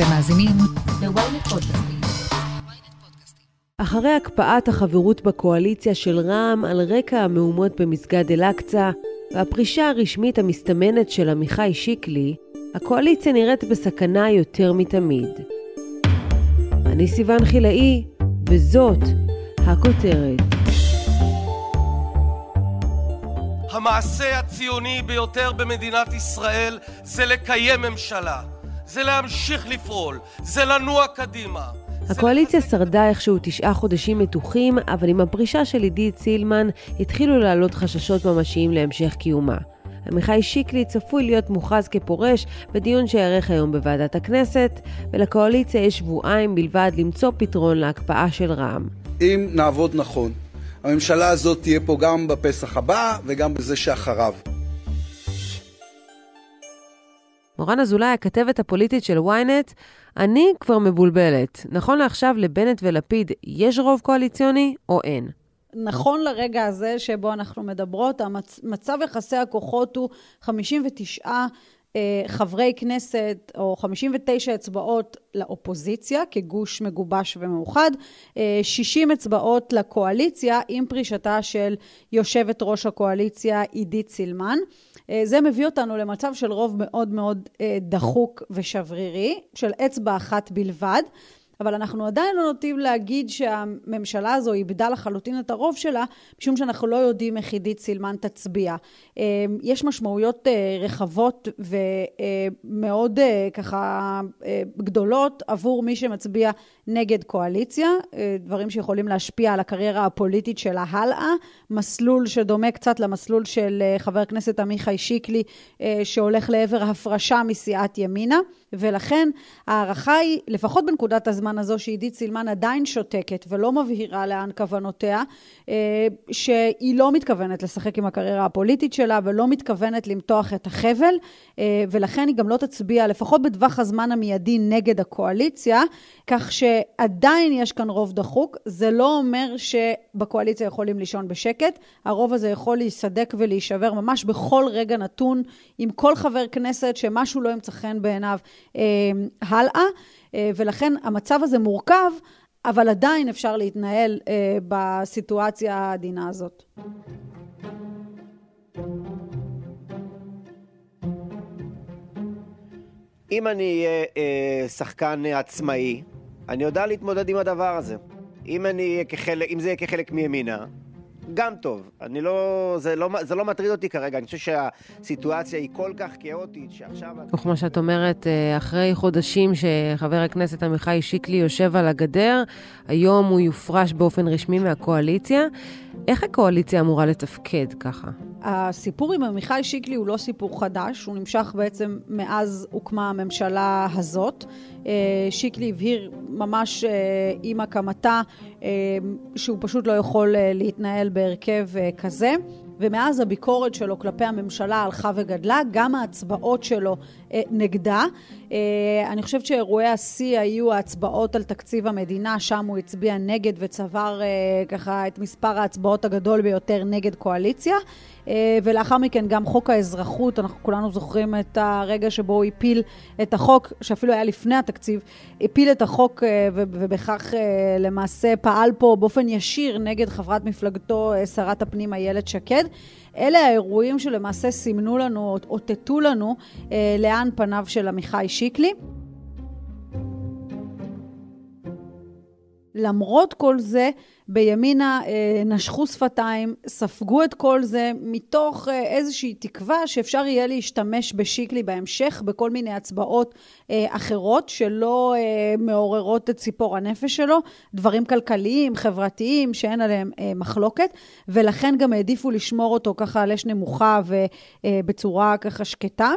אתם מאזינים ל-ynet פודקאסטים. אחרי הקפאת החברות בקואליציה של רע"מ על רקע המהומות במסגד אל-אקצא והפרישה הרשמית המסתמנת של עמיחי שיקלי, הקואליציה נראית בסכנה יותר מתמיד. אני סיון חילאי, וזאת הכותרת. המעשה הציוני ביותר במדינת ישראל זה לקיים ממשלה, זה להמשיך לפעול, זה לנוע קדימה. הקואליציה שרדה איכשהו תשעה חודשים מתוחים, אבל עם הפרישה של עידית סילמן התחילו לעלות חששות ממשיים להמשך קיומה. עמיחי שיקלי צפוי להיות מוכרז כפורש בדיון שיארך היום בוועדת הכנסת, ולקואליציה יש שבועיים בלבד למצוא פתרון להקפאה של רע"מ. אם נעבוד נכון, הממשלה הזאת תהיה פה גם בפסח הבא וגם בזה שאחריו. מורן אזולאי, הכתבת הפוליטית של ynet, אני כבר מבולבלת. נכון לעכשיו לבנט ולפיד יש רוב קואליציוני או אין? נכון לרגע הזה שבו אנחנו מדברות, מצב יחסי הכוחות הוא 59 אה, חברי כנסת או 59 אצבעות לאופוזיציה כגוש מגובש ומאוחד, 60 אה, אצבעות לקואליציה עם פרישתה של יושבת ראש הקואליציה עידית סילמן. אה, זה מביא אותנו למצב של רוב מאוד מאוד דחוק ושברירי, של אצבע אחת בלבד. אבל אנחנו עדיין לא נוטים להגיד שהממשלה הזו איבדה לחלוטין את הרוב שלה, משום שאנחנו לא יודעים איך עידית סילמן תצביע. אה, יש משמעויות אה, רחבות ומאוד אה, ככה גדולות עבור מי שמצביע נגד קואליציה, דברים שיכולים להשפיע על הקריירה הפוליטית שלה הלאה, מסלול שדומה קצת למסלול של חבר הכנסת עמיחי שיקלי, שהולך לעבר הפרשה מסיעת ימינה, ולכן ההערכה היא, לפחות בנקודת הזמן הזו שעידית סילמן עדיין שותקת ולא מבהירה לאן כוונותיה, אה, שהיא לא מתכוונת לשחק עם הקריירה הפוליטית שלה ולא מתכוונת למתוח את החבל, אה, ולכן היא גם לא תצביע, לפחות בטווח הזמן המיידי, נגד הקואליציה, כך שעדיין יש כאן רוב דחוק. זה לא אומר שבקואליציה יכולים לישון בשקט, הרוב הזה יכול להיסדק ולהישבר ממש בכל רגע נתון עם כל חבר כנסת שמשהו לא ימצא חן בעיניו הלאה. אה, ולכן המצב הזה מורכב, אבל עדיין אפשר להתנהל אה, בסיטואציה העדינה הזאת. אם אני אהיה אה, שחקן עצמאי, אני יודע להתמודד עם הדבר הזה. אם, אני כחלק, אם זה יהיה כחלק מימינה, גם טוב. אני לא זה, לא... זה לא מטריד אותי כרגע, אני חושב שהסיטואציה היא כל כך כאוטית שעכשיו... וכמו שאת אומרת, אה, אחרי חודשים שחבר הכנסת עמיחי שיקלי יושב על הגדר, היום הוא יופרש באופן רשמי מהקואליציה. איך הקואליציה אמורה לתפקד ככה? הסיפור עם עמיחי שיקלי הוא לא סיפור חדש, הוא נמשך בעצם מאז הוקמה הממשלה הזאת. אה, שיקלי הבהיר ממש אה, עם הקמתה אה, שהוא פשוט לא יכול להתנהל בהרכב כזה. ומאז הביקורת שלו כלפי הממשלה הלכה וגדלה, גם ההצבעות שלו נגדה. אה, אני חושבת שאירועי השיא היו ההצבעות על תקציב המדינה, שם הוא הצביע נגד וצבר אה, ככה את מספר ההצבעות הגדול ביותר נגד קואליציה. אה, ולאחר מכן גם חוק האזרחות, אנחנו כולנו זוכרים את הרגע שבו הוא הפיל את החוק, שאפילו היה לפני התקציב, הפיל את החוק ובכך למעשה פעל פה באופן ישיר נגד חברת מפלגתו, שרת הפנים איילת שקד. אלה האירועים שלמעשה סימנו לנו, אותתו לנו לאן פניו של עמיחי שיקלי. למרות כל זה, בימינה אה, נשכו שפתיים, ספגו את כל זה מתוך אה, איזושהי תקווה שאפשר יהיה להשתמש בשיקלי בהמשך בכל מיני הצבעות אה, אחרות שלא מעוררות את ציפור הנפש שלו, דברים כלכליים, חברתיים, שאין עליהם מחלוקת, ולכן גם העדיפו לשמור אותו ככה על אש נמוכה ובצורה ככה שקטה.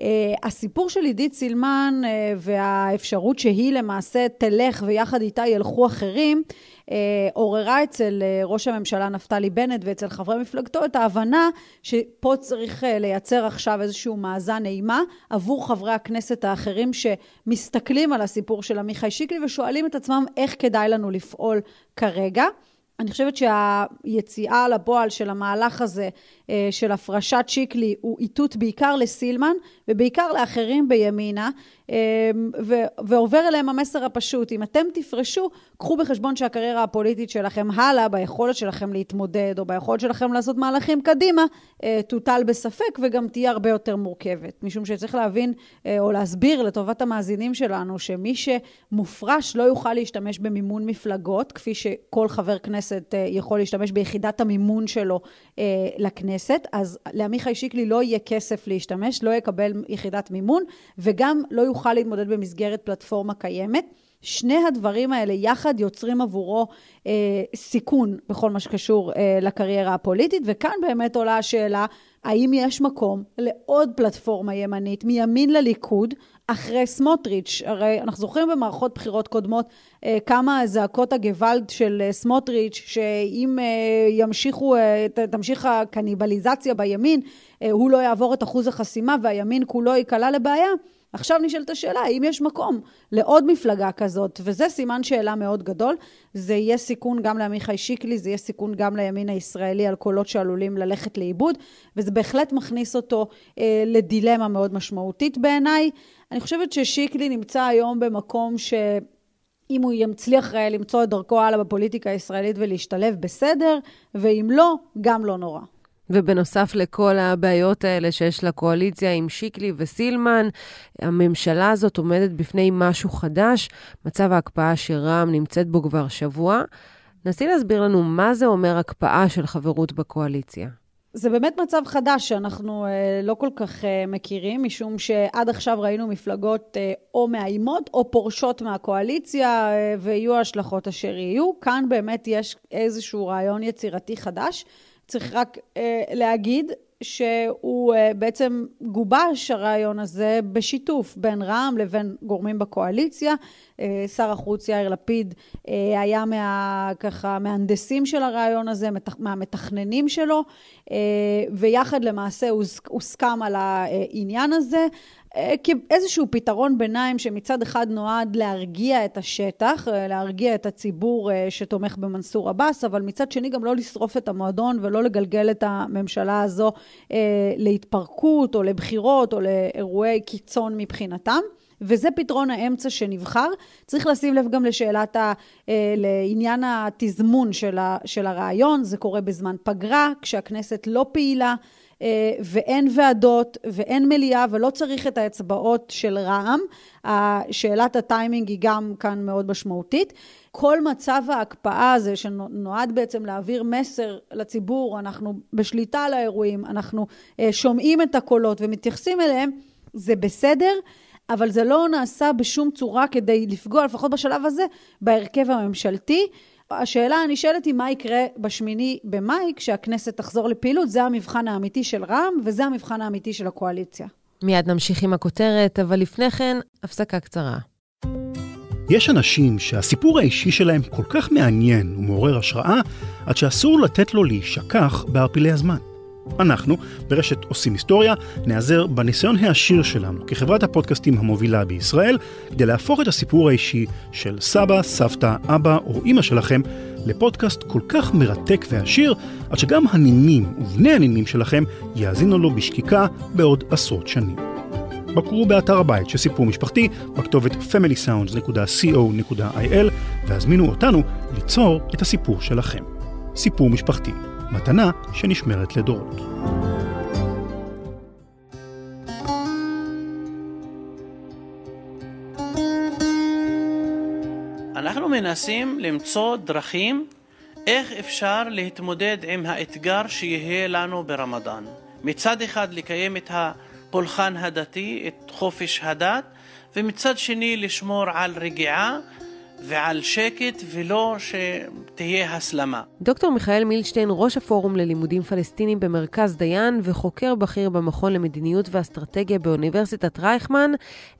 Uh, הסיפור של עידית סילמן uh, והאפשרות שהיא למעשה תלך ויחד איתה ילכו אחרים, uh, עוררה אצל uh, ראש הממשלה נפתלי בנט ואצל חברי מפלגתו את ההבנה שפה צריך uh, לייצר עכשיו איזשהו מאזן אימה עבור חברי הכנסת האחרים שמסתכלים על הסיפור של עמיחי שיקלי ושואלים את עצמם איך כדאי לנו לפעול כרגע. אני חושבת שהיציאה לפועל של המהלך הזה, אה, של הפרשת שיקלי, הוא איתות בעיקר לסילמן ובעיקר לאחרים בימינה, אה, ועובר אליהם המסר הפשוט, אם אתם תפרשו, קחו בחשבון שהקריירה הפוליטית שלכם הלאה, ביכולת שלכם להתמודד, או ביכולת שלכם לעשות מהלכים קדימה, אה, תוטל בספק וגם תהיה הרבה יותר מורכבת. משום שצריך להבין, או להסביר לטובת המאזינים שלנו, שמי שמופרש לא יוכל להשתמש במימון מפלגות, כפי שכל חבר כנסת יכול להשתמש ביחידת המימון שלו לכנסת, אז לעמיחי שיקלי לא יהיה כסף להשתמש, לא יקבל יחידת מימון, וגם לא יוכל להתמודד במסגרת פלטפורמה קיימת. שני הדברים האלה יחד יוצרים עבורו אה, סיכון בכל מה שקשור אה, לקריירה הפוליטית, וכאן באמת עולה השאלה, האם יש מקום לעוד פלטפורמה ימנית מימין לליכוד אחרי סמוטריץ'? הרי אנחנו זוכרים במערכות בחירות קודמות אה, כמה זעקות הגוואלד של אה, סמוטריץ', שאם אה, ימשיכו, אה, תמשיך הקניבליזציה בימין, אה, הוא לא יעבור את אחוז החסימה והימין כולו ייקלע לבעיה. עכשיו נשאלת השאלה, האם יש מקום לעוד מפלגה כזאת? וזה סימן שאלה מאוד גדול. זה יהיה סיכון גם לעמיחי שיקלי, זה יהיה סיכון גם לימין הישראלי על קולות שעלולים ללכת לאיבוד, וזה בהחלט מכניס אותו אה, לדילמה מאוד משמעותית בעיניי. אני חושבת ששיקלי נמצא היום במקום ש... אם הוא יצליח אה, למצוא את דרכו הלאה בפוליטיקה הישראלית ולהשתלב, בסדר, ואם לא, גם לא נורא. ובנוסף לכל הבעיות האלה שיש לקואליציה עם שיקלי וסילמן, הממשלה הזאת עומדת בפני משהו חדש, מצב ההקפאה שרע"מ נמצאת בו כבר שבוע. נסי להסביר לנו מה זה אומר הקפאה של חברות בקואליציה. זה באמת מצב חדש שאנחנו אה, לא כל כך אה, מכירים, משום שעד עכשיו ראינו מפלגות אה, או מאיימות או פורשות מהקואליציה, ויהיו ההשלכות אשר יהיו. כאן באמת יש איזשהו רעיון יצירתי חדש. צריך רק אה, להגיד שהוא אה, בעצם גובש הרעיון הזה בשיתוף בין רע"מ לבין גורמים בקואליציה. אה, שר החוץ יאיר לפיד אה, היה מה, ככה מהנדסים של הרעיון הזה, מתכ, מהמתכננים שלו, אה, ויחד למעשה הוסכם על העניין הזה. אה, כאיזשהו פתרון ביניים שמצד אחד נועד להרגיע את השטח, אה, להרגיע את הציבור אה, שתומך במנסור עבאס, אבל מצד שני גם לא לשרוף את המועדון ולא לגלגל את הממשלה הזו להתפרקות או לבחירות או לאירועי קיצון מבחינתם. וזה פתרון האמצע שנבחר. צריך לשים לב גם לשאלת, ה, לעניין התזמון של, ה, של הרעיון, זה קורה בזמן פגרה, כשהכנסת לא פעילה. אה, ואין ועדות ואין מליאה ולא צריך את האצבעות של רע"מ. שאלת הטיימינג היא גם כאן מאוד משמעותית. כל מצב ההקפאה הזה שנועד בעצם להעביר מסר לציבור, אנחנו בשליטה על האירועים, אנחנו אה, שומעים את הקולות ומתייחסים אליהם, זה בסדר. אבל זה לא נעשה בשום צורה כדי לפגוע, לפחות בשלב הזה, בהרכב הממשלתי. השאלה הנשאלת היא מה יקרה בשמיני במאי כשהכנסת תחזור לפעילות, זה המבחן האמיתי של רע"מ וזה המבחן האמיתי של הקואליציה. מיד נמשיך עם הכותרת, אבל לפני כן, הפסקה קצרה. יש אנשים שהסיפור האישי שלהם כל כך מעניין ומעורר השראה, עד שאסור לתת לו להישכח בערפילי הזמן. אנחנו, ברשת עושים היסטוריה, נעזר בניסיון העשיר שלנו כחברת הפודקאסטים המובילה בישראל, כדי להפוך את הסיפור האישי של סבא, סבתא, אבא או אימא שלכם לפודקאסט כל כך מרתק ועשיר, עד שגם הנינים ובני הנינים שלכם יאזינו לו בשקיקה בעוד עשרות שנים. בקרו באתר הבית של סיפור משפחתי בכתובת familysounds.co.il והזמינו אותנו ליצור את הסיפור שלכם. סיפור משפחתי. מתנה שנשמרת לדורות. אנחנו מנסים למצוא דרכים איך אפשר להתמודד עם האתגר שיהיה לנו ברמדאן. מצד אחד לקיים את הפולחן הדתי, את חופש הדת, ומצד שני לשמור על רגיעה ועל שקט ולא שתהיה הסלמה. דוקטור מיכאל מילשטיין, ראש הפורום ללימודים פלסטינים במרכז דיין וחוקר בכיר במכון למדיניות ואסטרטגיה באוניברסיטת רייכמן,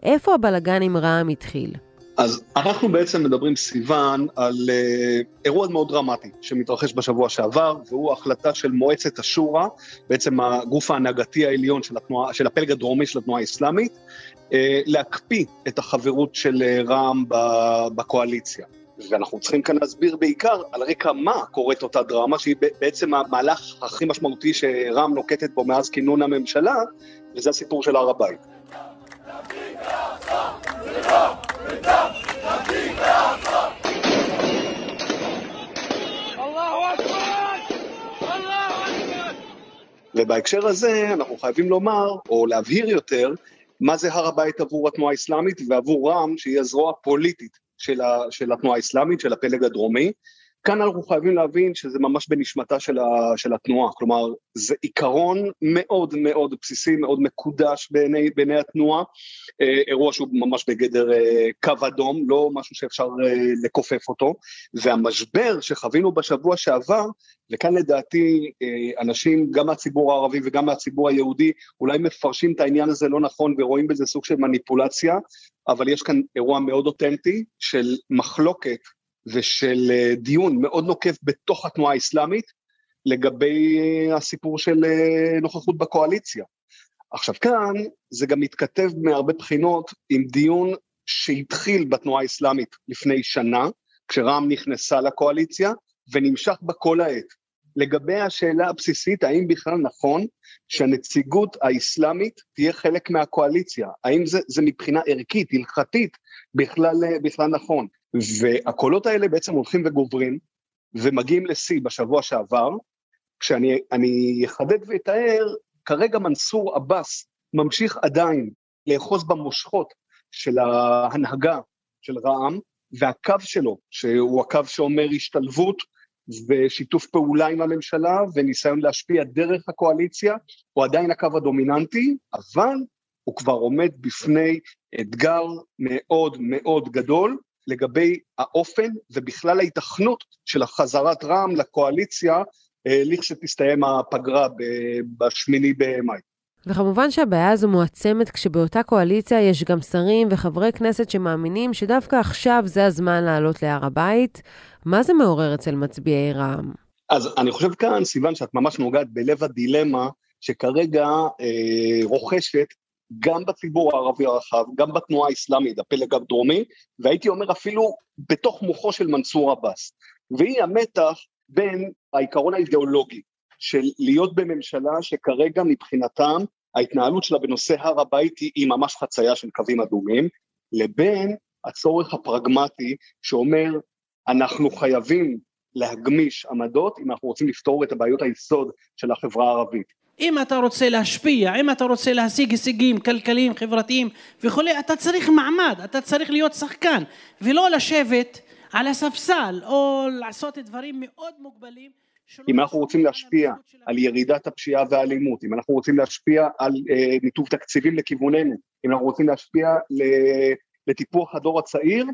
איפה הבלגן עם רע"מ התחיל? אז אנחנו בעצם מדברים, סיוון, על uh, אירוע מאוד דרמטי שמתרחש בשבוע שעבר, והוא החלטה של מועצת השורא, בעצם הגוף ההנהגתי העליון של, התנועה, של הפלג הדרומי של התנועה האסלאמית, להקפיא את החברות של uh, רע"מ בקואליציה. ואנחנו צריכים כאן להסביר בעיקר על רקע מה קורית אותה דרמה, שהיא בעצם המהלך הכי משמעותי שרע"מ נוקטת בו מאז כינון הממשלה, וזה הסיפור של הר הבית. ובהקשר הזה אנחנו חייבים לומר, או להבהיר יותר, מה זה הר הבית עבור התנועה האסלאמית ועבור רע"מ, שהיא הזרוע הפוליטית של, ה, של התנועה האסלאמית, של הפלג הדרומי. כאן אנחנו חייבים להבין שזה ממש בנשמתה של, ה, של התנועה, כלומר זה עיקרון מאוד מאוד בסיסי, מאוד מקודש בעיני, בעיני התנועה, אה, אירוע שהוא ממש בגדר אה, קו אדום, לא משהו שאפשר אה, לכופף אותו, והמשבר שחווינו בשבוע שעבר, וכאן לדעתי אה, אנשים גם מהציבור הערבי וגם מהציבור היהודי אולי מפרשים את העניין הזה לא נכון ורואים בזה סוג של מניפולציה, אבל יש כאן אירוע מאוד אותנטי של מחלוקת ושל אה, דיון מאוד נוקב בתוך התנועה האסלאמית לגבי אה, הסיפור של אה, נוכחות בקואליציה. עכשיו כאן זה גם מתכתב מהרבה בחינות עם דיון שהתחיל בתנועה האסלאמית לפני שנה, כשרע"מ נכנסה לקואליציה, ונמשך בה כל העת. לגבי השאלה הבסיסית, האם בכלל נכון שהנציגות האסלאמית תהיה חלק מהקואליציה? האם זה, זה מבחינה ערכית, הלכתית, בכלל, בכלל נכון? והקולות האלה בעצם הולכים וגוברים, ומגיעים לשיא בשבוע שעבר, כשאני אחדד ואתאר, כרגע מנסור עבאס ממשיך עדיין לאחוז במושכות של ההנהגה של רע"מ, והקו שלו, שהוא הקו שאומר השתלבות ושיתוף פעולה עם הממשלה וניסיון להשפיע דרך הקואליציה, הוא עדיין הקו הדומיננטי, אבל הוא כבר עומד בפני אתגר מאוד מאוד גדול, לגבי האופן ובכלל ההיתכנות של החזרת רע"מ לקואליציה אה, לכשתסתיים הפגרה בשמיני במאי. וכמובן שהבעיה הזו מועצמת כשבאותה קואליציה יש גם שרים וחברי כנסת שמאמינים שדווקא עכשיו זה הזמן לעלות להר הבית. מה זה מעורר אצל מצביעי רע"מ? אז אני חושב כאן, סיוון, שאת ממש נוגעת בלב הדילמה שכרגע אה, רוכשת גם בציבור הערבי הרחב, גם בתנועה האסלאמית, הפלג הדרומי, והייתי אומר אפילו בתוך מוחו של מנסור עבאס. והיא המתח בין העיקרון האידיאולוגי של להיות בממשלה שכרגע מבחינתם ההתנהלות שלה בנושא הר הבית היא, ממש חצייה של קווים אדומים, לבין הצורך הפרגמטי שאומר אנחנו חייבים להגמיש עמדות אם אנחנו רוצים לפתור את הבעיות היסוד של החברה הערבית. אם אתה רוצה להשפיע, אם אתה רוצה להשיג הישגים כלכליים, חברתיים וכולי, אתה צריך מעמד, אתה צריך להיות שחקן, ולא לשבת על הספסל או לעשות דברים מאוד מוגבלים. אם אנחנו רוצים להשפיע על ירידת הפשיעה והאלימות, אם אנחנו רוצים להשפיע על אה, ניתוב תקציבים לכיווננו, אם אנחנו רוצים להשפיע לטיפוח הדור הצעיר,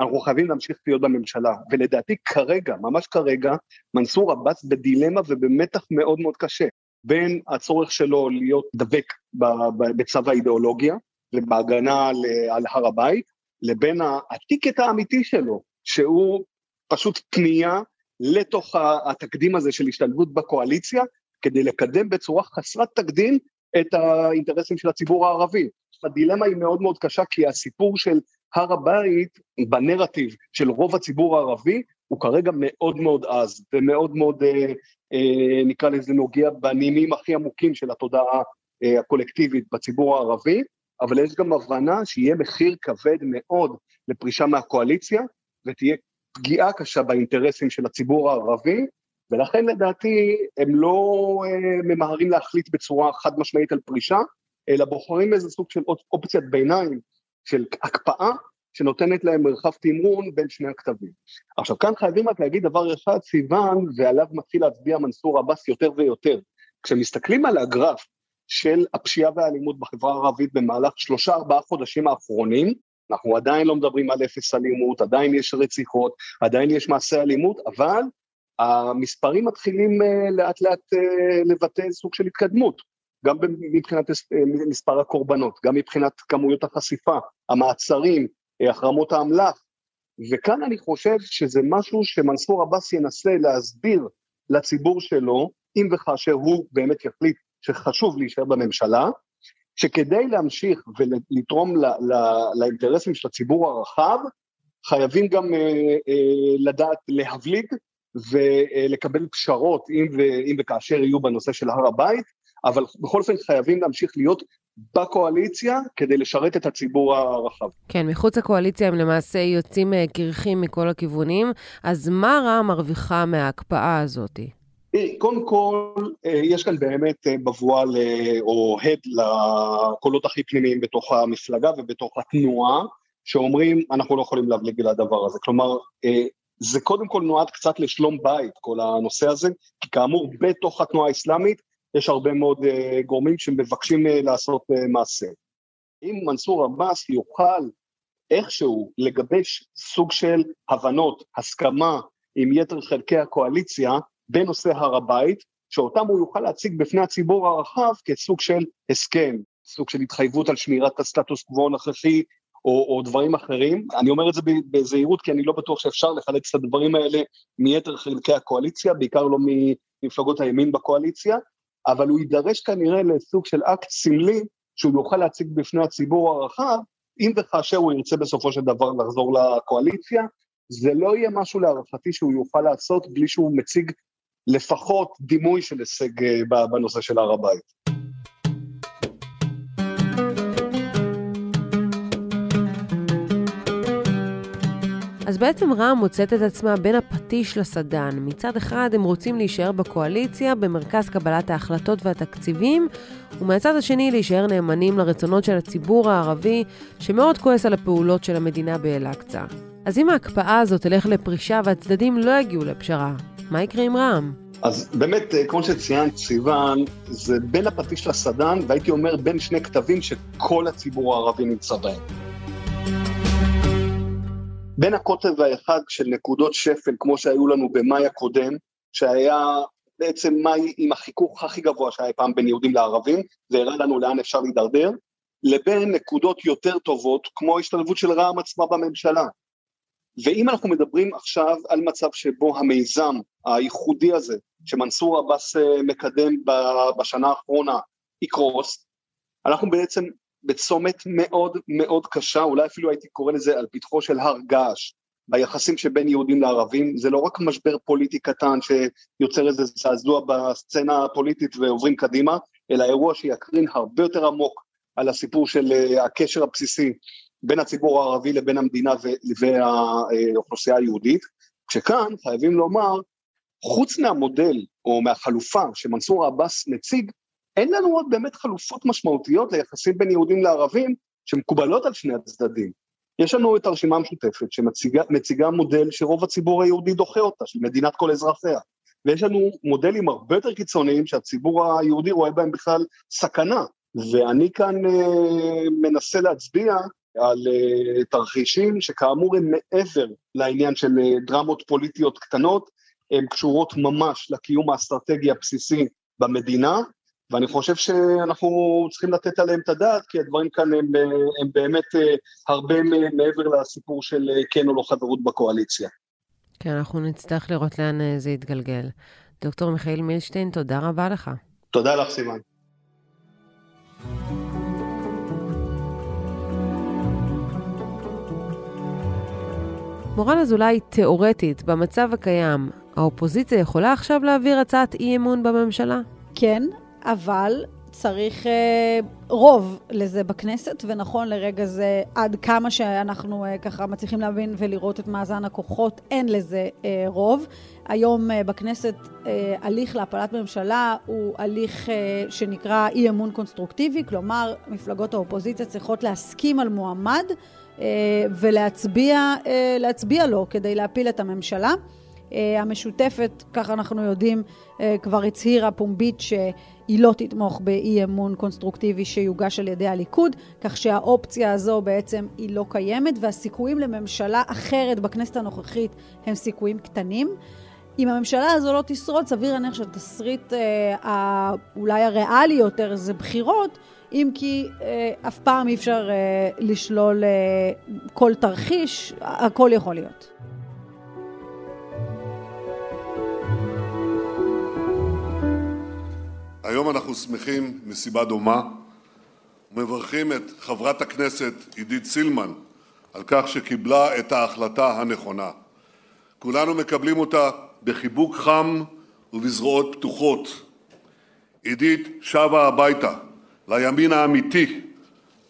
אנחנו חייבים להמשיך להיות בממשלה. ולדעתי כרגע, ממש כרגע, מנסור עבאס בדילמה ובמתח מאוד מאוד קשה. בין הצורך שלו להיות דבק בצו האידיאולוגיה ובהגנה על הר הבית, לבין הטיקט האמיתי שלו, שהוא פשוט פנייה לתוך התקדים הזה של השתלבות בקואליציה, כדי לקדם בצורה חסרת תקדים את האינטרסים של הציבור הערבי. הדילמה היא מאוד מאוד קשה, כי הסיפור של הר הבית בנרטיב של רוב הציבור הערבי הוא כרגע מאוד מאוד עז ומאוד מאוד אה, אה, נקרא לזה נוגע בנימים הכי עמוקים של התודעה אה, הקולקטיבית בציבור הערבי, אבל יש גם הבנה שיהיה מחיר כבד מאוד לפרישה מהקואליציה ותהיה פגיעה קשה באינטרסים של הציבור הערבי, ולכן לדעתי הם לא ממהרים להחליט בצורה חד משמעית על פרישה, אלא בוחרים איזה סוג של אופציית ביניים של הקפאה שנותנת להם מרחב תמרון בין שני הכתבים. עכשיו כאן חייבים רק להגיד דבר אחד, סיוון, ועליו מתחיל להצביע מנסור עבאס יותר ויותר. כשמסתכלים על הגרף של הפשיעה והאלימות בחברה הערבית במהלך שלושה ארבעה חודשים האחרונים, אנחנו עדיין לא מדברים על אפס אלימות, עדיין יש רציחות, עדיין יש מעשי אלימות, אבל המספרים מתחילים uh, לאט לאט uh, לבטא סוג של התקדמות, גם מבחינת uh, מספר הקורבנות, גם מבחינת כמויות החשיפה, המעצרים, אה, החרמות האמל"ח. וכאן אני חושב שזה משהו שמנסור עבאס ינסה להסביר לציבור שלו, אם וכאשר הוא באמת יחליט שחשוב להישאר בממשלה, שכדי להמשיך ולתרום ל- ל- לאינטרסים של הציבור הרחב, חייבים גם לדעת להבליג ולקבל פשרות אם, ו, אם וכאשר יהיו בנושא של הר הבית, אבל בכל אופן חייבים להמשיך להיות בקואליציה כדי לשרת את הציבור הרחב. כן, מחוץ לקואליציה הם למעשה יוצאים קרחים מכל הכיוונים, אז מה רע מרוויחה מההקפאה הזאת? קודם כל, יש כאן באמת בבואה או הד לקולות הכי פנימיים בתוך המפלגה ובתוך התנועה, שאומרים, אנחנו לא יכולים להבליג לדבר הזה. כלומר, זה קודם כל נועד קצת לשלום בית, כל הנושא הזה, כי כאמור, בתוך התנועה האסלאמית יש הרבה מאוד uh, גורמים שמבקשים uh, לעשות uh, מעשה. אם מנסור עבאס יוכל איכשהו לגבש סוג של הבנות, הסכמה עם יתר חלקי הקואליציה בנושא הר הבית, שאותם הוא יוכל להציג בפני הציבור הרחב כסוג של הסכם, סוג של התחייבות על שמירת הסטטוס קוו הנוכחי, או, או דברים אחרים. אני אומר את זה בזהירות כי אני לא בטוח שאפשר לחלץ את הדברים האלה מיתר חלקי הקואליציה, בעיקר לא ממפלגות הימין בקואליציה, אבל הוא יידרש כנראה לסוג של אקט סמלי שהוא יוכל להציג בפני הציבור הרחב, אם וכאשר הוא ירצה בסופו של דבר לחזור לקואליציה. זה לא יהיה משהו להערכתי שהוא יוכל לעשות בלי שהוא מציג לפחות דימוי של הישג אה, בנושא של הר הבית. אז בעצם רע"מ מוצאת את עצמה בין הפטיש לסדן. מצד אחד הם רוצים להישאר בקואליציה, במרכז קבלת ההחלטות והתקציבים, ומהצד השני להישאר נאמנים לרצונות של הציבור הערבי, שמאוד כועס על הפעולות של המדינה באל-אקצא. אז אם ההקפאה הזאת תלך לפרישה והצדדים לא יגיעו לפשרה, מה יקרה עם רע"מ? אז באמת, כמו שציינת, סיוון, זה בין הפטיש לסדן, והייתי אומר בין שני כתבים שכל הציבור הערבי נמצא בהם. בין הקוטב האחד של נקודות שפל, כמו שהיו לנו במאי הקודם, שהיה בעצם מאי עם החיכוך הכי גבוה שהיה פעם בין יהודים לערבים, זה הראה לנו לאן אפשר להידרדר, לבין נקודות יותר טובות, כמו השתלבות של רע"מ עצמה בממשלה. ואם אנחנו מדברים עכשיו על מצב שבו המיזם הייחודי הזה, שמנסור עבאס אה, מקדם בשנה האחרונה, יקרוס, אנחנו בעצם בצומת מאוד מאוד קשה, אולי אפילו הייתי קורא לזה על פתחו של הר געש, ביחסים שבין יהודים לערבים, זה לא רק משבר פוליטי קטן שיוצר איזה זעזוע בסצנה הפוליטית ועוברים קדימה, אלא אירוע שיקרין הרבה יותר עמוק על הסיפור של אה, הקשר הבסיסי בין הציבור הערבי לבין המדינה והאוכלוסייה היהודית, כשכאן חייבים לומר, חוץ מהמודל או מהחלופה שמנסור עבאס מציג, אין לנו עוד באמת חלופות משמעותיות ליחסים בין יהודים לערבים שמקובלות על שני הצדדים. יש לנו את הרשימה המשותפת שמציגה מודל שרוב הציבור היהודי דוחה אותה, של מדינת כל אזרחיה. ויש לנו מודלים הרבה יותר קיצוניים שהציבור היהודי רואה בהם בכלל סכנה. ואני כאן אה, מנסה להצביע על אה, תרחישים שכאמור הם מעבר לעניין של אה, דרמות פוליטיות קטנות, הן קשורות ממש לקיום האסטרטגי הבסיסי במדינה, ואני חושב שאנחנו צריכים לתת עליהם את הדעת, כי הדברים כאן הם, הם באמת אה, הרבה מעבר לסיפור של אה, כן או לא חברות בקואליציה. כן, אנחנו נצטרך לראות לאן אה, זה יתגלגל. דוקטור מיכאל מילשטיין, תודה רבה לך. תודה לך, סימן. מורן אזולאי, תאורטית, במצב הקיים, האופוזיציה יכולה עכשיו להעביר הצעת אי אמון בממשלה? כן, אבל צריך אה, רוב לזה בכנסת, ונכון לרגע זה, עד כמה שאנחנו אה, ככה מצליחים להבין ולראות את מאזן הכוחות, אין לזה אה, רוב. היום אה, בכנסת אה, הליך להפלת ממשלה הוא הליך אה, שנקרא אי אמון קונסטרוקטיבי, כלומר מפלגות האופוזיציה צריכות להסכים על מועמד אה, ולהצביע אה, לו כדי להפיל את הממשלה. אה, המשותפת, ככה אנחנו יודעים, אה, כבר הצהירה פומבית שהיא לא תתמוך באי אמון קונסטרוקטיבי שיוגש על ידי הליכוד, כך שהאופציה הזו בעצם היא לא קיימת, והסיכויים לממשלה אחרת בכנסת הנוכחית הם סיכויים קטנים. אם הממשלה הזו לא תשרוד, סביר להניח שהתסריט אה, אולי הריאלי יותר זה בחירות, אם כי אה, אף פעם אי אפשר אה, לשלול אה, כל תרחיש, הכל יכול להיות. היום אנחנו שמחים מסיבה דומה ומברכים את חברת הכנסת עידית סילמן על כך שקיבלה את ההחלטה הנכונה. כולנו מקבלים אותה בחיבוק חם ובזרועות פתוחות. עידית שבה הביתה, לימין האמיתי,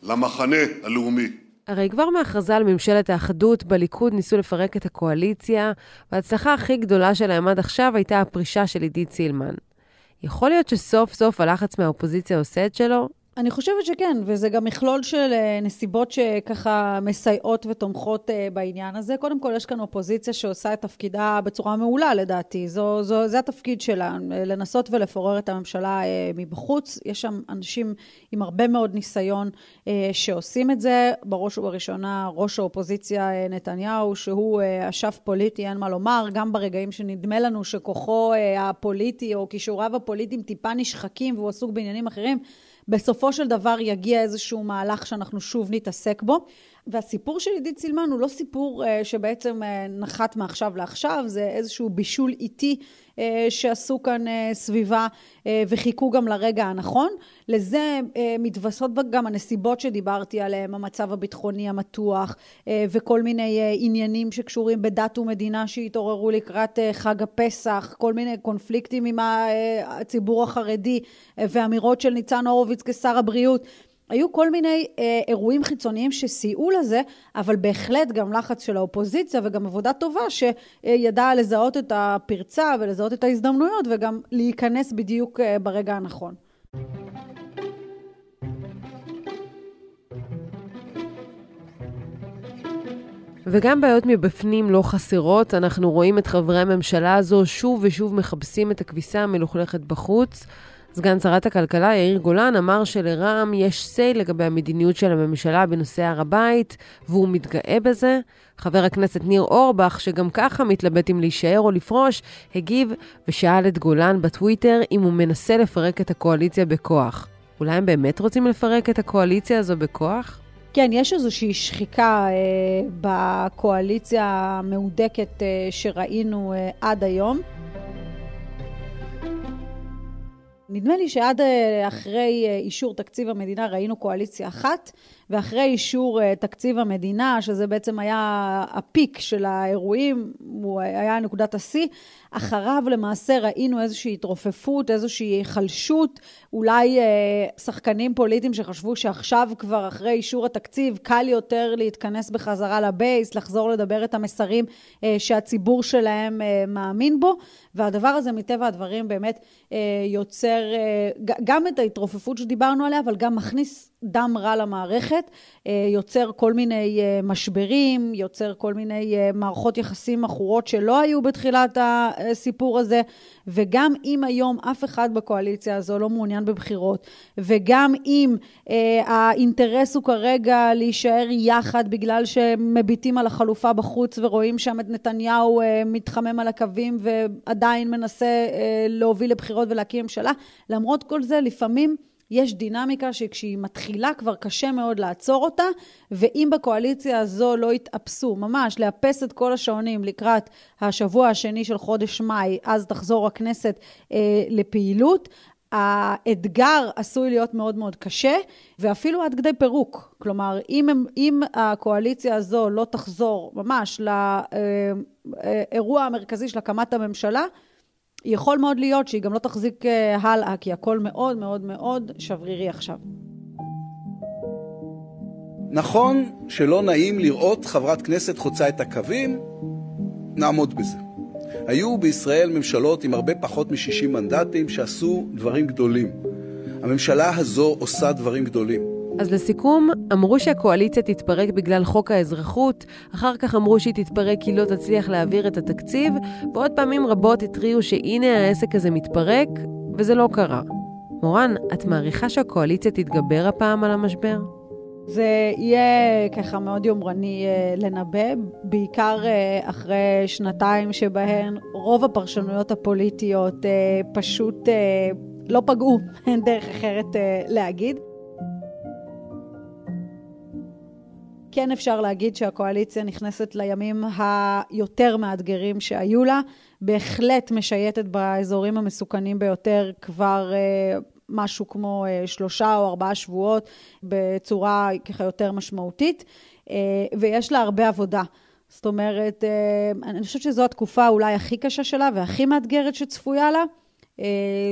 למחנה הלאומי. הרי כבר מההכרזה על ממשלת האחדות, בליכוד ניסו לפרק את הקואליציה, וההצלחה הכי גדולה שלהם עד עכשיו הייתה הפרישה של עידית סילמן. יכול להיות שסוף סוף הלחץ מהאופוזיציה עושה את שלו? אני חושבת שכן, וזה גם מכלול של אה, נסיבות שככה מסייעות ותומכות אה, בעניין הזה. קודם כל, יש כאן אופוזיציה שעושה את תפקידה בצורה מעולה, לדעתי. זו, זו, זה התפקיד שלה, לנסות ולפורר את הממשלה אה, מבחוץ. יש שם אנשים עם הרבה מאוד ניסיון שעושים את זה. בראש ובראשונה, ראש האופוזיציה נתניהו, שהוא אשף פוליטי, אין מה לומר, גם ברגעים שנדמה לנו שכוחו הפוליטי או כישוריו הפוליטיים טיפה נשחקים והוא עסוק בעניינים אחרים. בסופו של דבר יגיע איזשהו מהלך שאנחנו שוב נתעסק בו. והסיפור של עידית סילמן הוא לא סיפור uh, שבעצם uh, נחת מעכשיו לעכשיו, זה איזשהו בישול איטי uh, שעשו כאן uh, סביבה uh, וחיכו גם לרגע הנכון. לזה uh, מתווספות גם הנסיבות שדיברתי עליהן, המצב הביטחוני המתוח uh, וכל מיני uh, עניינים שקשורים בדת ומדינה שהתעוררו לקראת uh, חג הפסח, כל מיני קונפליקטים עם הציבור החרדי uh, ואמירות של ניצן הורוביץ כשר הבריאות. היו כל מיני אה, אירועים חיצוניים שסייעו לזה, אבל בהחלט גם לחץ של האופוזיציה וגם עבודה טובה שידעה לזהות את הפרצה ולזהות את ההזדמנויות וגם להיכנס בדיוק אה, ברגע הנכון. וגם בעיות מבפנים לא חסרות, אנחנו רואים את חברי הממשלה הזו שוב ושוב מכבסים את הכביסה המלוכלכת בחוץ. סגן שרת הכלכלה יאיר גולן אמר שלרע"מ יש say לגבי המדיניות של הממשלה בנושא הר הבית, והוא מתגאה בזה. חבר הכנסת ניר אורבך, שגם ככה מתלבט אם להישאר או לפרוש, הגיב ושאל את גולן בטוויטר אם הוא מנסה לפרק את הקואליציה בכוח. אולי הם באמת רוצים לפרק את הקואליציה הזו בכוח? כן, יש איזושהי שחיקה אה, בקואליציה המהודקת אה, שראינו אה, עד היום. נדמה לי שעד אה, אחרי אה, אישור תקציב המדינה ראינו קואליציה אחת, ואחרי אישור אה, תקציב המדינה, שזה בעצם היה הפיק של האירועים, הוא היה נקודת השיא, אחריו למעשה ראינו איזושהי התרופפות, איזושהי היחלשות, אולי שחקנים פוליטיים שחשבו שעכשיו כבר אחרי אישור התקציב קל יותר להתכנס בחזרה לבייס, לחזור לדבר את המסרים שהציבור שלהם מאמין בו, והדבר הזה מטבע הדברים באמת יוצר גם את ההתרופפות שדיברנו עליה, אבל גם מכניס דם רע למערכת, אה, יוצר כל מיני אה, משברים, יוצר כל מיני אה, מערכות יחסים עכורות שלא היו בתחילת הסיפור הזה, וגם אם היום אף אחד בקואליציה הזו לא מעוניין בבחירות, וגם אם האינטרס הוא כרגע להישאר יחד בגלל שמביטים על החלופה בחוץ ורואים שם את נתניהו מתחמם על הקווים ועדיין מנסה להוביל לבחירות ולהקים ממשלה, למרות כל זה, לפעמים יש דינמיקה שכשהיא מתחילה כבר קשה מאוד לעצור אותה, ואם בקואליציה הזו לא יתאפסו, ממש לאפס את כל השעונים לקראת השבוע השני של חודש מאי, אז תחזור הכנסת אה, לפעילות, האתגר עשוי להיות מאוד מאוד קשה, ואפילו עד כדי פירוק. כלומר, אם, הם, אם הקואליציה הזו לא תחזור ממש לאירוע אה, אה, המרכזי של הקמת הממשלה, יכול מאוד להיות שהיא גם לא תחזיק אה, הלאה, כי הכל מאוד מאוד מאוד שברירי עכשיו. נכון שלא נעים לראות חברת כנסת חוצה את הקווים, נעמוד בזה. היו בישראל ממשלות עם הרבה פחות מ-60 מנדטים שעשו דברים גדולים. הממשלה הזו עושה דברים גדולים. אז לסיכום, אמרו שהקואליציה תתפרק בגלל חוק האזרחות, אחר כך אמרו שהיא תתפרק כי לא תצליח להעביר את התקציב, ועוד פעמים רבות התריעו שהנה העסק הזה מתפרק, וזה לא קרה. מורן, את מעריכה שהקואליציה תתגבר הפעם על המשבר? זה יהיה ככה מאוד יומרני אה, לנבא, בעיקר אה, אחרי שנתיים שבהן רוב הפרשנויות הפוליטיות אה, פשוט לא פגעו, אין דרך אחרת להגיד. כן אפשר להגיד שהקואליציה נכנסת לימים היותר מאתגרים שהיו לה, בהחלט משייטת באזורים המסוכנים ביותר כבר אה, משהו כמו אה, שלושה או ארבעה שבועות בצורה ככה יותר משמעותית. ויש לה הרבה עבודה. זאת אומרת, אני חושבת שזו התקופה אולי הכי קשה שלה והכי מאתגרת שצפויה לה.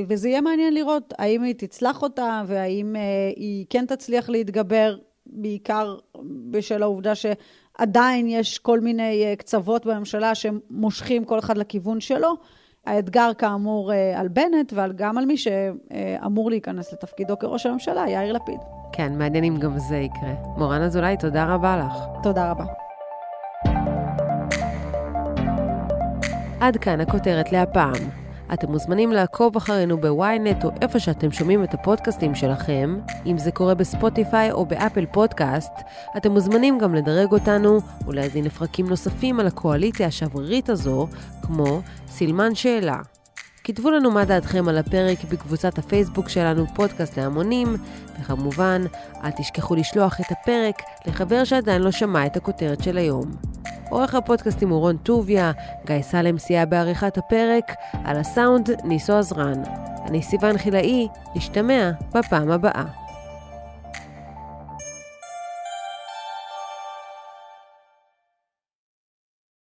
וזה יהיה מעניין לראות האם היא תצלח אותה והאם היא כן תצליח להתגבר, בעיקר בשל העובדה שעדיין יש כל מיני קצוות בממשלה שמושכים כל אחד לכיוון שלו. האתגר כאמור על בנט ועל גם על מי שאמור להיכנס לתפקידו כראש הממשלה, יאיר לפיד. כן, מעניין אם גם זה יקרה. מורן אזולאי, תודה רבה לך. תודה רבה. עד כאן הכותרת להפעם. אתם מוזמנים לעקוב אחרינו בוויינט או איפה שאתם שומעים את הפודקאסטים שלכם. אם זה קורה בספוטיפיי או באפל פודקאסט, אתם מוזמנים גם לדרג אותנו ולהזין לפרקים נוספים על הקואליציה השברירית הזו, כמו סילמן שאלה. כתבו לנו מה דעתכם על הפרק בקבוצת הפייסבוק שלנו, פודקאסט להמונים, וכמובן, אל תשכחו לשלוח את הפרק לחבר שעדיין לא שמע את הכותרת של היום. עורך הפודקאסטים הוא רון טוביה, גיא סלם סייע בעריכת הפרק, על הסאונד ניסו עזרן. אני סיוון חילאי, נשתמע בפעם הבאה.